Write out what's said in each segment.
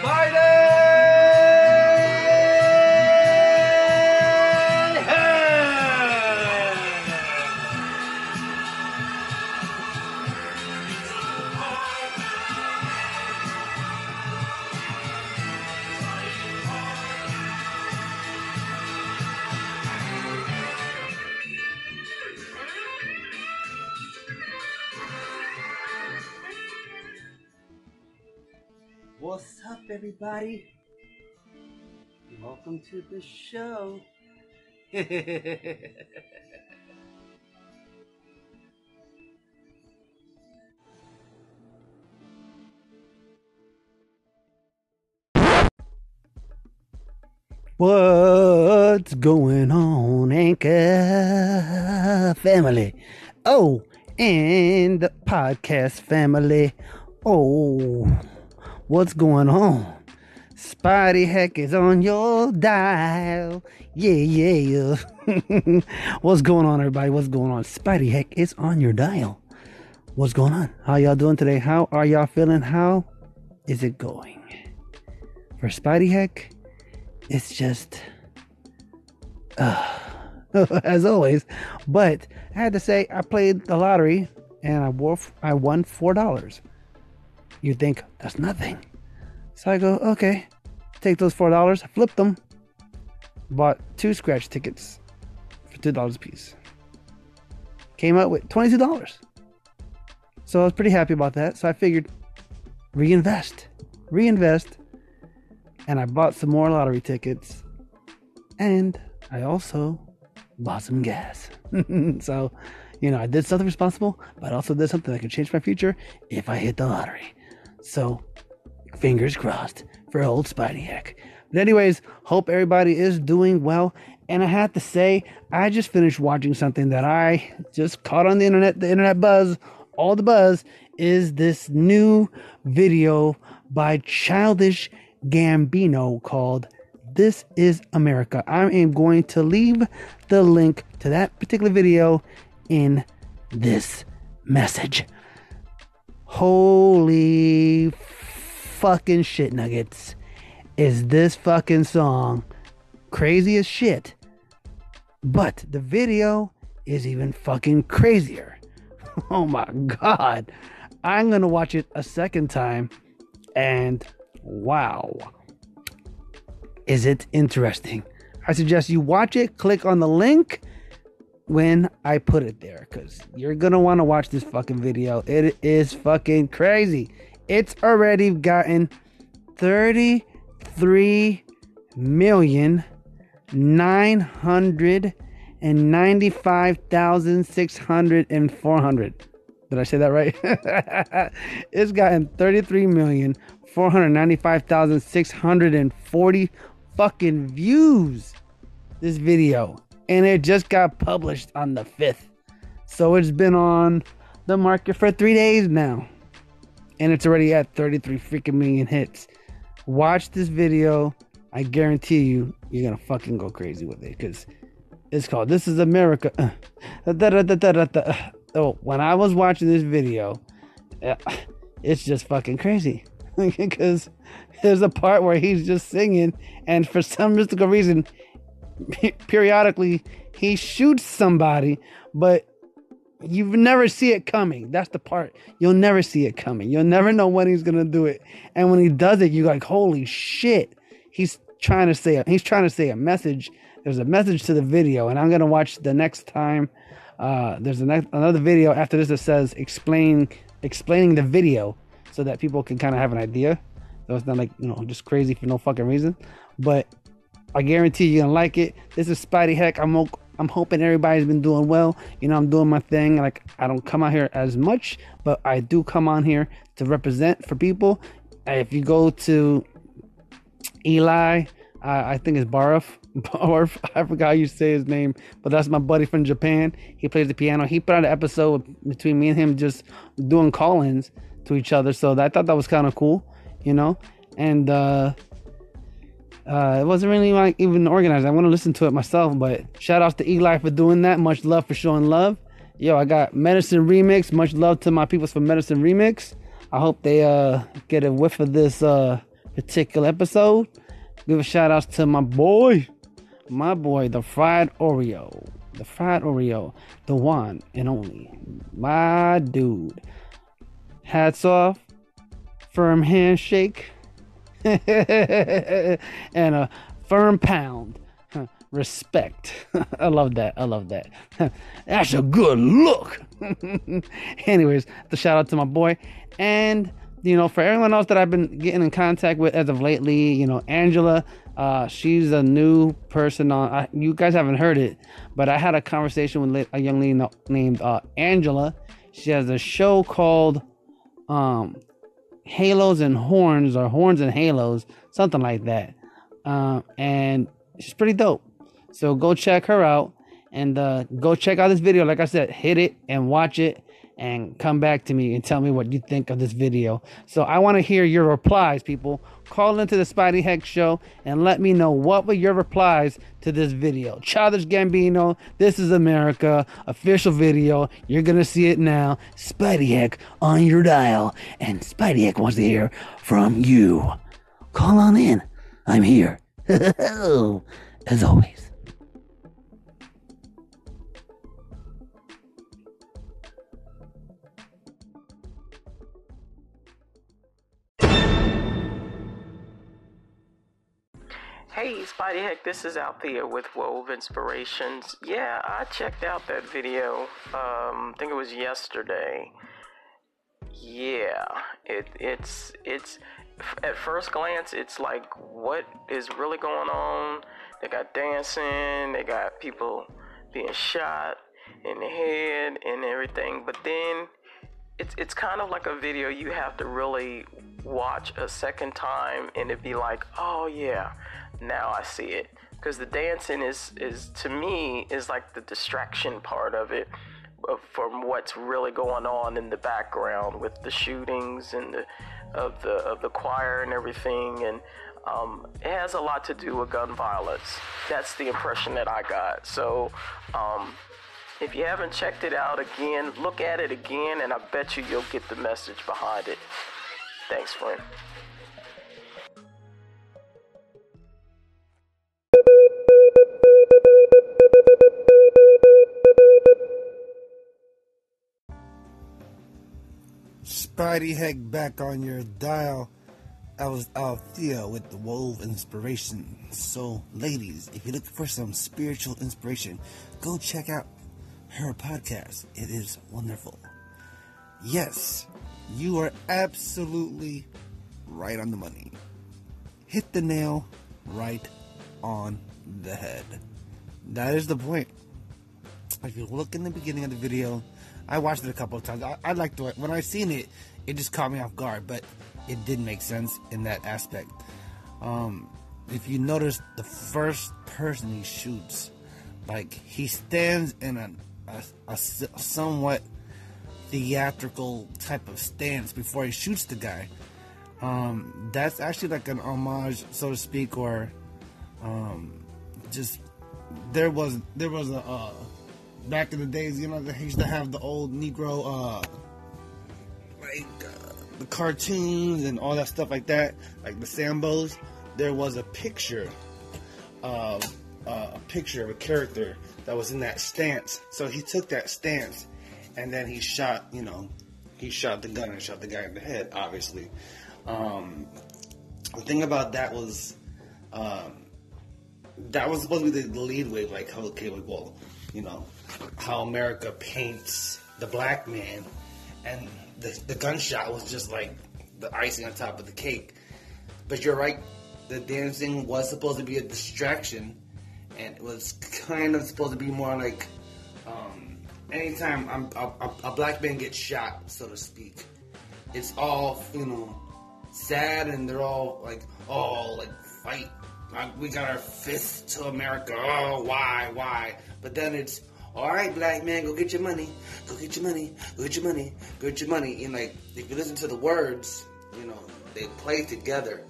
Spidey What's up, everybody? Welcome to the show. What's going on, Anchor family? Oh, and the podcast family. Oh, what's going on? Spidey Heck is on your dial. Yeah, yeah. yeah. what's going on, everybody? What's going on? Spidey Heck is on your dial. What's going on? How y'all doing today? How are y'all feeling? How is it going? For Spidey Heck, it's just uh, as always. But I had to say, I played the lottery and I won, I won four dollars. You think that's nothing? So I go, okay, take those four dollars, flip them, bought two scratch tickets for two dollars a piece. Came out with twenty-two dollars. So I was pretty happy about that. So I figured reinvest, reinvest, and I bought some more lottery tickets, and I also bought some gas. so, you know, I did something responsible, but also did something that could change my future if I hit the lottery. So, fingers crossed for old Spidey Heck. But anyways, hope everybody is doing well. And I have to say, I just finished watching something that I just caught on the internet, the internet buzz, all the buzz is this new video by Childish Gambino called This is America. I am going to leave the link to that particular video in this message. Holy fucking shit nuggets. Is this fucking song crazy as shit? But the video is even fucking crazier. Oh my god. I'm gonna watch it a second time and wow. Is it interesting? I suggest you watch it, click on the link when I put it there because you're gonna want to watch this fucking video. It is fucking crazy. It's already gotten 33 million nine hundred and ninety-five thousand six hundred and four hundred. Did I say that right? it's gotten thirty-three million four hundred ninety-five thousand six hundred and forty fucking views. This video, and it just got published on the fifth, so it's been on the market for three days now, and it's already at thirty-three freaking million hits. Watch this video. I guarantee you, you're gonna fucking go crazy with it because it's called "This Is America." Oh, when I was watching this video, uh, it's just fucking crazy because there's a part where he's just singing, and for some mystical reason, periodically he shoots somebody, but you never see it coming. That's the part you'll never see it coming. You'll never know when he's gonna do it, and when he does it, you're like, "Holy shit!" He's trying to say he's trying to say a message. There's a message to the video, and I'm gonna watch the next time. Uh, there's another video after this that says explain explaining the video so that people can kind of have an idea. So it's not like you know just crazy for no fucking reason. But I guarantee you're gonna like it. This is Spidey Heck. I'm I'm hoping everybody's been doing well. You know, I'm doing my thing. Like I don't come out here as much, but I do come on here to represent for people. If you go to Eli, uh, I think it's Barf. Barf. I forgot how you say his name, but that's my buddy from Japan. He plays the piano. He put out an episode between me and him just doing call-ins to each other. So I thought that was kind of cool, you know. And uh, uh, it wasn't really like even organized. I want to listen to it myself, but shout outs to Eli for doing that. Much love for showing love. Yo, I got Medicine Remix. Much love to my peoples for Medicine Remix. I hope they uh, get a whiff of this uh, particular episode. Give a shout outs to my boy, my boy, the fried Oreo. The fried Oreo, the one and only. My dude. Hats off. Firm handshake. and a firm pound. Respect. I love that. I love that. That's a good look. Anyways, the shout out to my boy. And, you know, for everyone else that I've been getting in contact with as of lately, you know, Angela, uh, she's a new person on. I, you guys haven't heard it, but I had a conversation with a young lady named uh, Angela. She has a show called um, halos and horns or horns and halos, something like that. Uh, and she's pretty dope. So go check her out and uh, go check out this video. Like I said, hit it and watch it and come back to me and tell me what you think of this video. So I want to hear your replies, people. Call into the Spidey Heck Show and let me know what were your replies to this video. Childish Gambino, This is America, official video. You're going to see it now. Spidey Heck on your dial. And Spidey Heck wants to hear from you. Call on in. I'm here. As always. Hey, Heck, this is Althea with Wove Inspirations. Yeah, I checked out that video. Um, I think it was yesterday. Yeah, it it's it's at first glance, it's like what is really going on? They got dancing, they got people being shot in the head and everything, but then it's it's kind of like a video you have to really watch a second time and it'd be like, oh yeah now I see it because the dancing is is to me is like the distraction part of it from what's really going on in the background with the shootings and the of the of the choir and everything and um, it has a lot to do with gun violence. That's the impression that I got. So um, if you haven't checked it out again, look at it again, and I bet you you'll get the message behind it. Thanks, friend. Spidey Heck back on your dial. I was Althea with the Wove Inspiration. So, ladies, if you're looking for some spiritual inspiration, go check out her podcast. It is wonderful. Yes, you are absolutely right on the money. Hit the nail right on the head. That is the point. If you look in the beginning of the video, I watched it a couple of times. I, I liked it. When I seen it, it just caught me off guard, but it did make sense in that aspect. Um, if you notice, the first person he shoots, like he stands in a, a, a somewhat theatrical type of stance before he shoots the guy. Um, that's actually like an homage, so to speak, or um, just there was there was a uh, back in the days, you know, they used to have the old Negro, uh, like uh, the cartoons and all that stuff like that, like the Sambos. There was a picture of uh, a picture of a character that was in that stance. So he took that stance, and then he shot. You know, he shot the gun and shot the guy in the head. Obviously, um, the thing about that was. Um, that was supposed to be the, lead wave, like, how okay, well, you know, how America paints the black man, and the, the gunshot was just like the icing on top of the cake. But you're right, the dancing was supposed to be a distraction, and it was kind of supposed to be more like um, anytime I'm, a, a, a black man gets shot, so to speak, it's all you know sad, and they're all like, oh, like fight. We got our fists to America. Oh, why, why? But then it's all right, black man, go get your money, go get your money, go get your money, go get your money. And like, if you listen to the words, you know, they play together.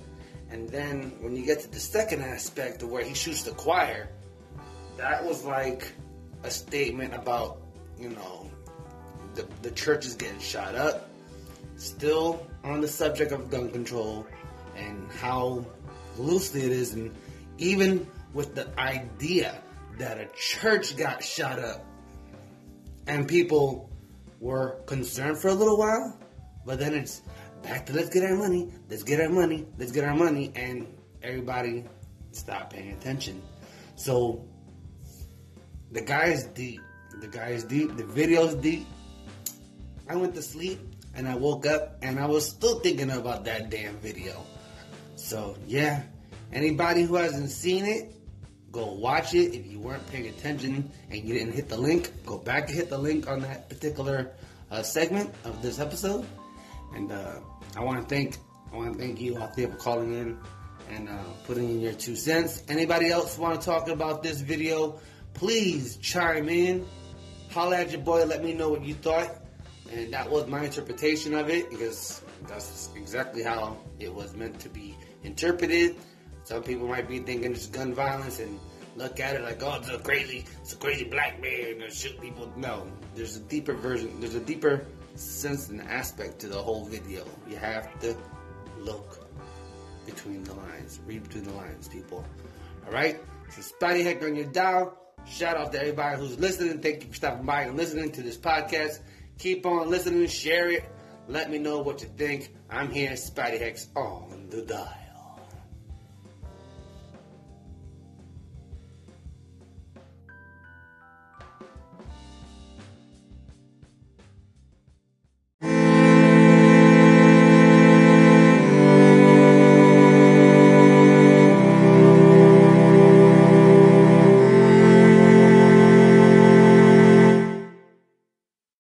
And then when you get to the second aspect of where he shoots the choir, that was like a statement about, you know, the, the church is getting shot up. Still on the subject of gun control and how loosely it is, and even with the idea that a church got shot up and people were concerned for a little while, but then it's back to let's get our money, let's get our money, let's get our money, and everybody stopped paying attention. So the guy is deep. The guy is deep. The video's deep. I went to sleep and I woke up and I was still thinking about that damn video. So yeah, anybody who hasn't seen it, go watch it. If you weren't paying attention and you didn't hit the link, go back and hit the link on that particular uh, segment of this episode. And uh, I want to thank I want to thank you out there for calling in and uh, putting in your two cents. Anybody else want to talk about this video? Please chime in. Holla at your boy. Let me know what you thought. And that was my interpretation of it because that's exactly how it was meant to be interpreted. Some people might be thinking it's gun violence and look at it like, oh, it's a crazy, it's a crazy black man that shoot people. No, there's a deeper version. There's a deeper sense and aspect to the whole video. You have to look between the lines, read between the lines, people. All right. So Spidey Heck on your dial. Shout out to everybody who's listening. Thank you for stopping by and listening to this podcast. Keep on listening, share it. Let me know what you think. I'm here, Spidey Hex on the dial.